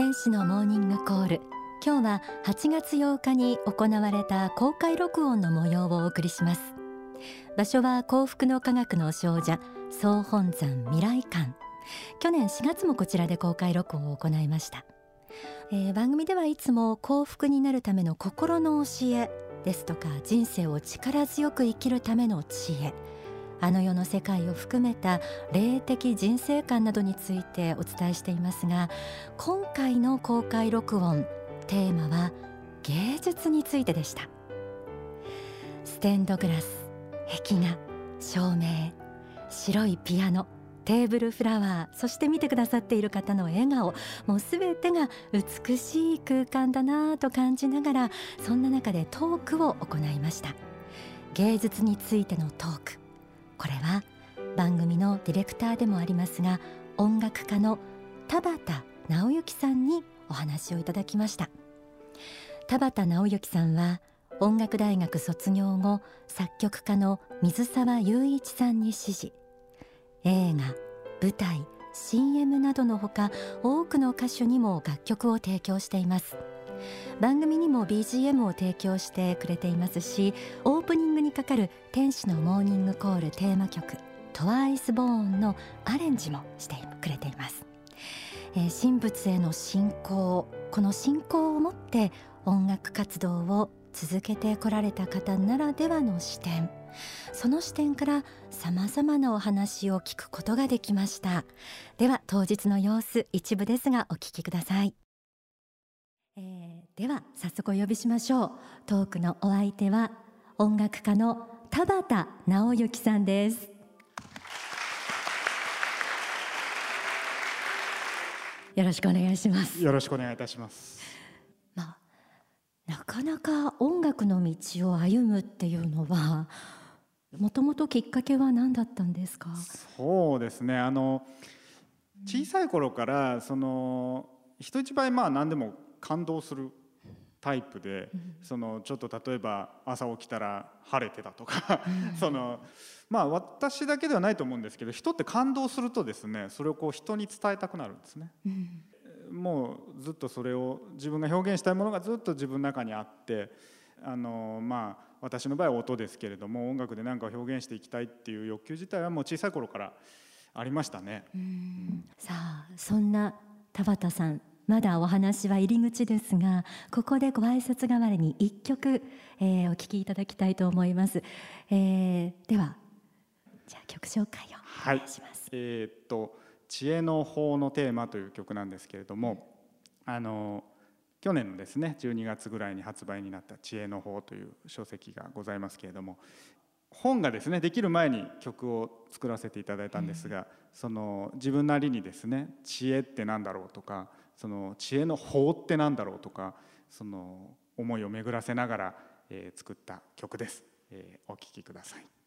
天使のモーニングコール。今日は8月8日に行われた公開録音の模様をお送りします。場所は幸福の科学の少女総本山未来館。去年4月もこちらで公開録音を行いました、えー、番組ではいつも幸福になるための心の教えですとか人生を力強く生きるための知恵。あの世の世界を含めた霊的人生観などについてお伝えしていますが今回の公開録音テーマは芸術についてでした。ステンドグラス壁画照明白いピアノテーブルフラワーそして見てくださっている方の笑顔もうすべてが美しい空間だなと感じながらそんな中でトークを行いました。芸術についてのトーク。これは番組のディレクターでもありますが音楽家の田畑直之さんにお話をいただきました。田畑直之さんは音楽大学卒業後作曲家の水沢雄一さんに師事映画舞台 CM などのほか多くの歌手にも楽曲を提供しています。番組にも BGM を提供してくれていますしオープニングにかかる天使のモーニングコールテーマ曲トワイスボーンのアレンジもしてくれています、えー、神仏への信仰この信仰を持って音楽活動を続けてこられた方ならではの視点。その視点からさまざまなお話を聞くことができました。では当日の様子一部ですがお聞きください。えー、では早速お呼びしましょう。トークのお相手は音楽家の田畑直之さんです。よろしくお願いします。よろしくお願いいたします。まあなかなか音楽の道を歩むっていうのはもともときっかけは何だったんですか？そうですね。あの小さい頃からその人一倍まあ何でも感動するタイプで、そのちょっと例えば朝起きたら晴れてたとかそのまあ私だけではないと思うんですけど人って感動するとですねそれをこう人に伝えたくなるんですね。もうずっとそれを自分が表現したいものがずっと自分の中にあってあのまあ私の場合は音ですけれども音楽で何かを表現していきたいっていう欲求自体はもう小さい頃からありましたね。さあそんな田畑さんまだお話は入り口ですがここでご挨拶代わりに一曲、えー、お聴きいただきたいと思います、えー、ではじゃあ曲紹介をお願い。します、はい、えー、っと知恵の法のテーマという曲なんですけれどもあの去年のですね12月ぐらいに発売になった「知恵の法」という書籍がございますけれども本がですねできる前に曲を作らせていただいたんですが、うん、その自分なりにですね知恵って何だろうとかその知恵の法って何だろうとかその思いを巡らせながら、え、作った曲です、え、お聴きください。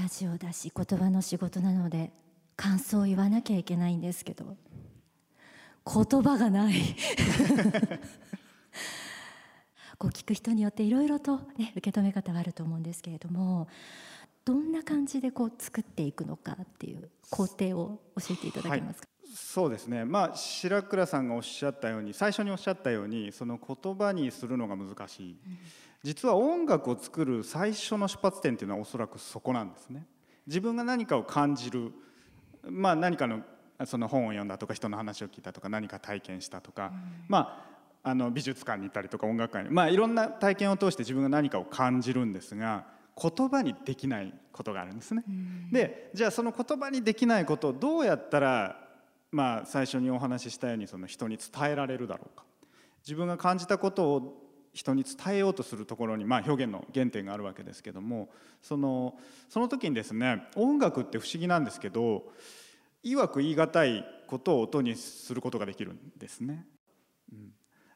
ラジオだし言葉の仕事なので感想を言わなきゃいけないんですけど言葉がない。こう聞く人によっていろいろと、ね、受け止め方はあると思うんですけれどもどんな感じでこう作っていくのかっていう工程を教えていただけますか、はい、そうですね、まあ、白倉さんがおっしゃったように最初におっしゃったようにその言葉にするのが難しい。うん。実は音楽を作る最初の出発点っていうのはおそらくそこなんですね。自分が何かを感じる、まあ、何かのその本を読んだとか人の話を聞いたとか何か体験したとか、うん、まあ、あの美術館に行ったりとか音楽館に、まあ、いろんな体験を通して自分が何かを感じるんですが言葉にできないことがあるんですね。うん、でじゃあその言葉にできないことをどうやったら、まあ、最初にお話ししたようにその人に伝えられるだろうか。自分が感じたことを人に伝えようとするところに、まあ、表現の原点があるわけですけどもそのその時にですね音楽って不思議なんですけどいわく言い難いことを音にすることができるんですね。うん、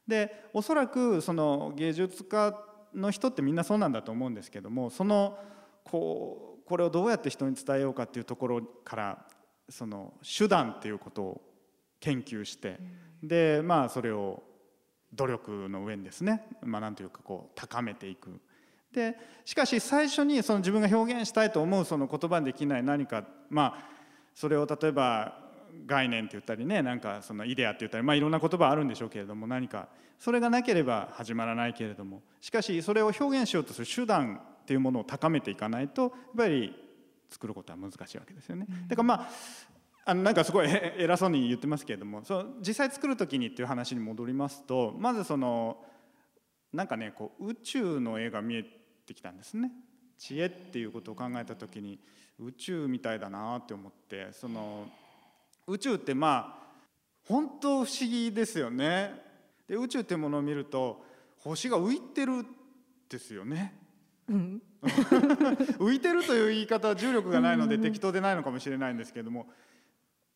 でおそらくその芸術家の人ってみんなそうなんだと思うんですけどもそのこうこれをどうやって人に伝えようかっていうところからその手段っていうことを研究して、でまあそれを努力の上にですね、まあ、なんというかこう高めていく。でしかし最初にその自分が表現したいと思うその言葉にできない何かまあそれを例えば概念って言ったりねなんかそのイデアって言ったり、まあ、いろんな言葉あるんでしょうけれども何かそれがなければ始まらないけれどもしかしそれを表現しようとする手段っていうものを高めていかないとやっぱり作ることは難しいわけですよね。だからまああのなんかすごい 偉そうに言ってますけれどもその実際作る時にっていう話に戻りますとまずそのなんかねこう宇宙の絵が見えてきたんですね。知恵っていうことを考えた時に宇宙みたいだなって思ってその宇宙ってまあ本当不思議ですよね。で宇宙っていうものを見ると星が浮いてるですよね。うん、浮いてるという言い方は重力がないので適当でないのかもしれないんですけれども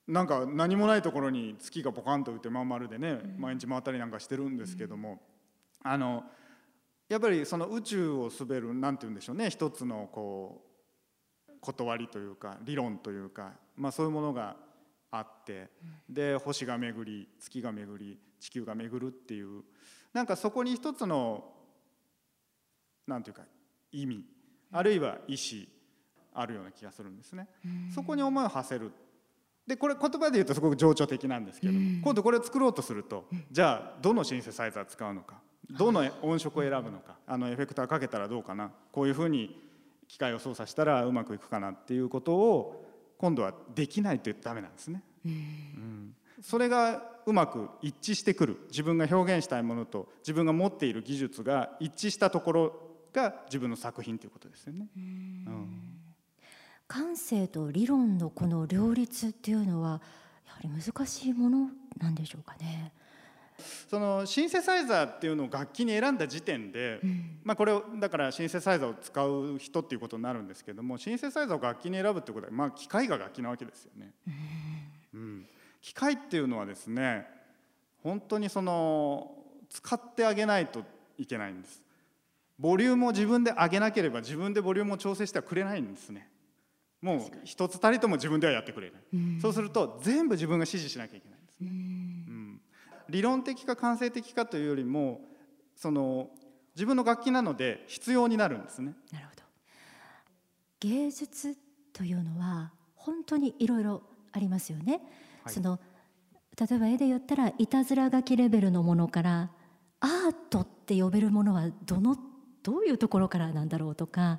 なんか何もないところに月がポカンと浮いてまん丸でね毎日回ったりなんかしてるんですけどもあのやっぱりその宇宙を滑る何て言うんでしょうね一つのこう断りというか理論というか、まあ、そういうものがあってで星が巡り月が巡り地球が巡るっていうなんかそこに一つの何て言うか意味あるいは意思あるような気がするんですね。そこに思いを馳せる。でこれ言葉で言うとすごく情緒的なんですけど、今度これを作ろうとすると、じゃあどのシンセサイザー使うのかどの音色を選ぶのかあのエフェクターかけたらどうかなこういうふうに機械を操作したらうまくいくかなっていうことを今度はできないとダメなんですね。うん、それがうまく一致してくる自分が表現したいものと自分が持っている技術が一致したところが自分の作品ということですよね。うん感性と理論のこの両立っていうのはやはり難しいものなんでしょうかね。そのシンセサイザーっていうのを楽器に選んだ時点で、うん、まあこれをだからシンセサイザーを使う人っていうことになるんですけどもシンセサイザーを楽器に選ぶってことはまあ機械が楽器なわけですよね。うん、うん、機械っていうのはですね本当にその使ってあげないといけないんです。ボリュームを自分で上げなければ自分でボリュームを調整してはくれないんですね。もう一つたりとも自分ではやってくれる、うん、そうすると全部自分が指示しなきゃいけないんですね、うん、理論的か感性的かというよりもその自分の楽器なので必要になるんですね。なるほど。芸術というのは本当にいろいろありますよね、はい、その例えば絵で言ったらいたずら書きレベルのものからアートって呼べるものはどのどういうところからなんだろうとか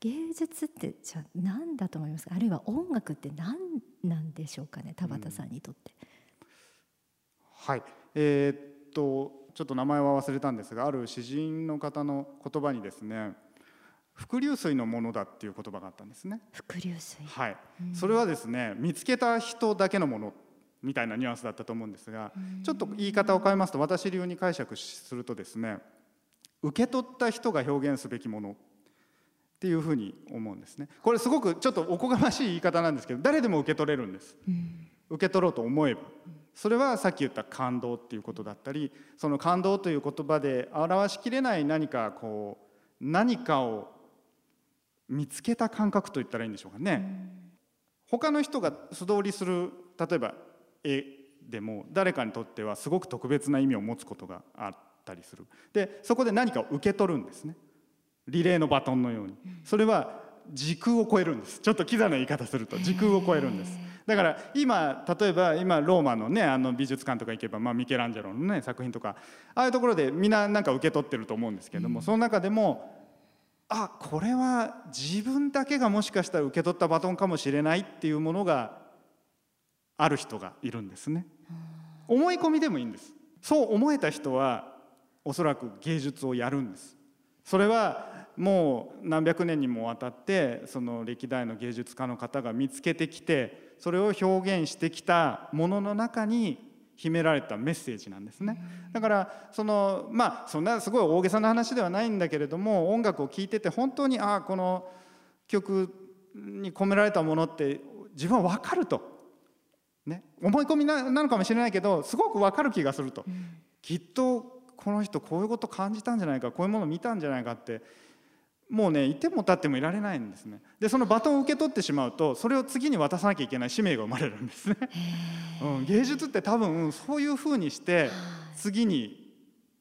芸術ってじゃあ何だと思いますか？あるいは音楽って何なんでしょうかね田畑さんにとって。うん、はいえー、っとちょっと名前は忘れたんですがある詩人の方の言葉にですね伏流水のものだっていう言葉があったんですね。伏流水。はい、うん、それはですね見つけた人だけのものみたいなニュアンスだったと思うんですが、ちょっと言い方を変えますと私流に解釈するとですね受け取った人が表現すべきものっていうふうに思うんですね。これすごくちょっとおこがましい言い方なんですけど誰でも受け取れるんです、うん、受け取ろうと思えばそれはさっき言った感動っていうことだったりその感動という言葉で表しきれない何かこう何かを見つけた感覚といったらいいんでしょうかね、うん、他の人が素通りする例えば絵でも誰かにとってはすごく特別な意味を持つことがあったりする。でそこで何かを受け取るんですね。リレーのバトンのように。それは時空を超えるんです。ちょっとキザな言い方すると時空を超えるんですだから今例えば今ローマのねあの美術館とか行けば、まあ、ミケランジェロのね作品とかああいうところでみんななんか受け取ってると思うんですけども、その中でもあこれは自分だけがもしかしたら受け取ったバトンかもしれないっていうものがある人がいるんですね。思い込みでもいいんです。そう思えた人はおそらく芸術をやるんです。それはもう何百年にもわたってその歴代の芸術家の方が見つけてきてそれを表現してきたものの中に秘められたメッセージなんですね。だからそのまあそんなすごい大げさな話ではないんだけれども音楽を聴いてて本当にああこの曲に込められたものって自分は分かると、ね、思い込みなのかもしれないけどすごく分かる気がすると、きっとこの人こういうこと感じたんじゃないかこういうものを見たんじゃないかってもうねいても立ってもいられないんですね。でそのバトンを受け取ってしまうとそれを次に渡さなきゃいけない使命が生まれるんですね、うん、芸術って多分そういうふうにして次に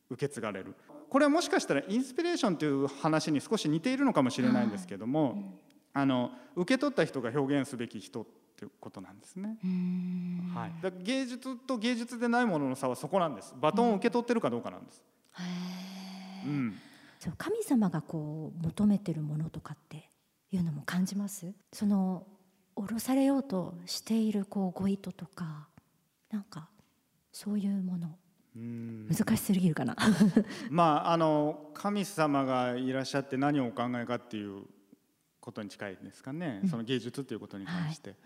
受け継がれる。これはもしかしたらインスピレーションという話に少し似ているのかもしれないんですけども、あの受け取った人が表現すべき人っっていうことなんですね。はい、だ芸術と芸術でないものの差はそこなんです。バトンを受け取ってるかどうかなんです。うん、そう神様がこう求めてるものとかっていうのも感じます？その降ろされようとしているこうご意図とかなんかそういうもの。難しすぎるかな？まああの神様がいらっしゃって何をお考えかっていうことに近いですかね、うん、その芸術っていうことに関して。はい。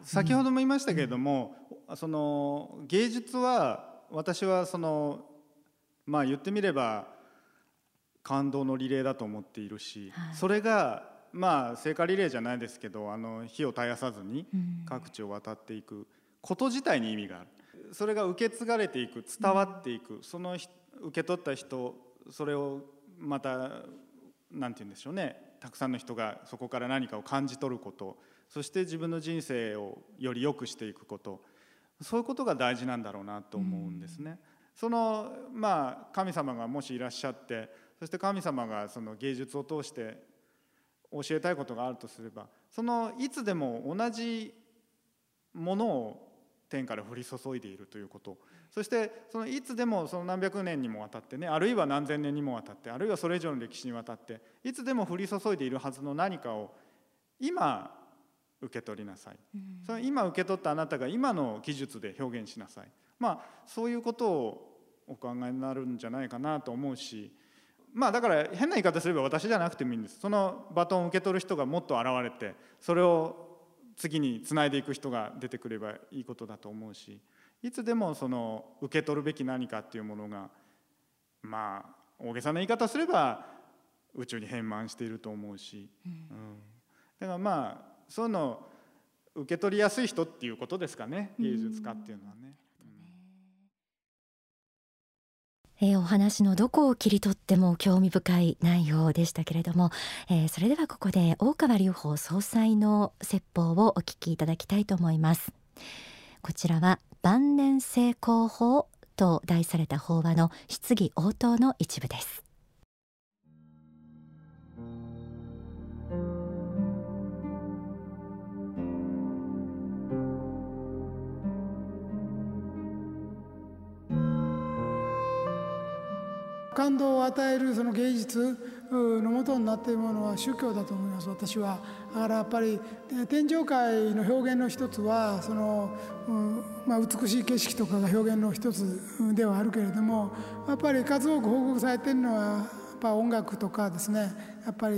うん、先ほども言いましたけれども、うん、その芸術は私はそのまあ言ってみれば感動のリレーだと思っているし、はい、それがまあ聖火リレーじゃないですけどあの火を絶やさずに各地を渡っていくこと自体に意味がある。それが受け継がれていく伝わっていく、その受け取った人それをまた何て言うんでしょうねたくさんの人がそこから何かを感じ取ることそして自分の人生をより良くしていくことそういうことが大事なんだろうなと思うんですね。そのまあ神様がもしいらっしゃってそして神様がその芸術を通して教えたいことがあるとすればそのいつでも同じものを天から降り注いでいるということ。そしてそのいつでもその何百年にもわたってねあるいは何千年にもわたってあるいはそれ以上の歴史にわたっていつでも降り注いでいるはずの何かを今受け取りなさい、うん、その今受け取ったあなたが今の技術で表現しなさいまあそういうことをお考えになるんじゃないかなと思うしまあだから変な言い方すれば私じゃなくてもいいんです。そのバトンを受け取る人がもっと現れてそれを次につないでいく人が出てくればいいことだと思うしいつでもその受け取るべき何かっていうものがまあ大げさな言い方すれば宇宙に変満していると思うし、うん、うん、だからまあそういうのを受け取りやすい人っていうことですかね芸術家っていうのはね。えー、お話のどこを切り取っても興味深い内容でしたけれども、えー、それではここで大川隆法総裁の説法をお聞きいただきたいと思います。こちらは晩年成功法と題された法話の質疑応答の一部です。感動を与えるその芸術のもとになっているものは宗教だと思います。私はだからやっぱり天上界の表現の一つはその、うんまあ、美しい景色とかが表現の一つではあるけれどもやっぱり数多く報告されているのはやっぱ音楽とかですね。やっぱり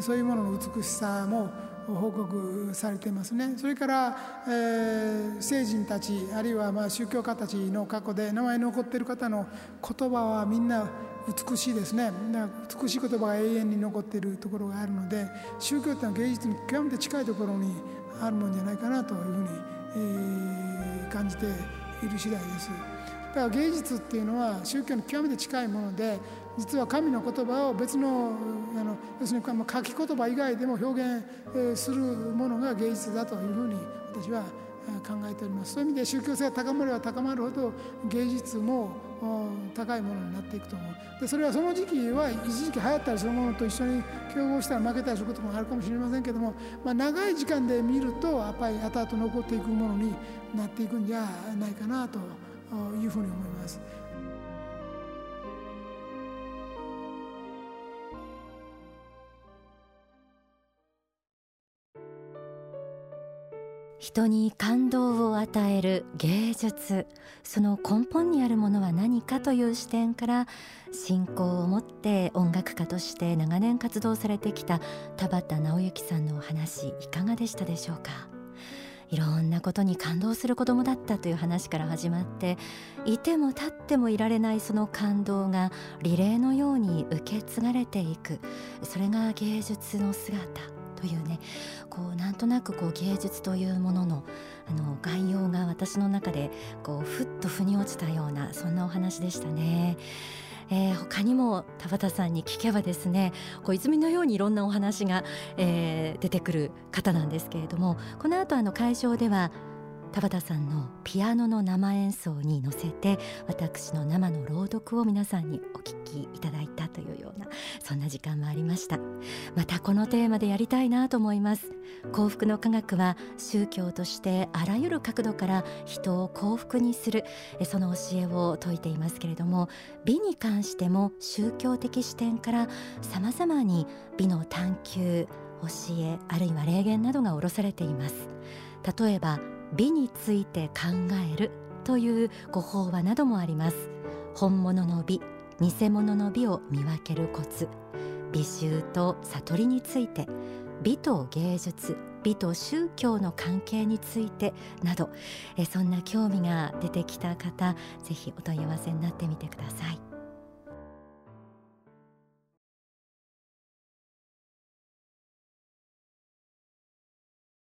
そういうものの美しさも報告されていますねそれから、えー、聖人たちあるいはまあ宗教家たちの過去で名前に残っている方の言葉はみんな美しいですね美しい言葉が永遠に残っているところがあるので宗教っていうのは芸術に極めて近いところにあるもんじゃないかなというふうに、えー、感じている次第です。だから芸術っていうのは宗教に極めて近いもので実は神の言葉を別のあの要するに書き言葉以外でも表現するものが芸術だというふうに私は考えておりますそういう意味で宗教性が高まれば高まるほど芸術も高いものになっていくと思うでそれはその時期は一時期流行ったりするものと一緒に競合したら負けたりすることもあるかもしれませんけども、まあ、長い時間で見るとやっぱり後々残っていくものになっていくんじゃないかなというふうに思います。人に感動を与える芸術。その根本にあるものは何かという視点から信仰を持って音楽家として長年活動されてきた田畑直之さんのお話いかがでしたでしょうか？いろんなことに感動する子供だったという話から始まっていても立ってもいられないその感動がリレーのように受け継がれていく。それが芸術の姿。というねこうなんとなくこう芸術というもののあの概要が私の中でこうふっと腑に落ちたようなそんなお話でしたね。えー、他にも田畑さんに聞けばですねこう泉のようにいろんなお話が、えー、出てくる方なんですけれどもこの後あの会場では田畑さんのピアノの生演奏に乗せて私の生の朗読を皆さんにお聞きいただいたというようなそんな時間もありました。またこのテーマでやりたいなと思います。幸福の科学は宗教としてあらゆる角度から人を幸福にするその教えを説いていますけれども美に関しても宗教的視点からさまざまに美の探求教えあるいは霊言などが下ろされています。例えば美について考えるというご法話などもあります。本物の美偽物の美を見分けるコツ。美醜と悟りについて美と芸術美と宗教の関係についてなどえそんな興味が出てきた方ぜひお問い合わせになってみてください。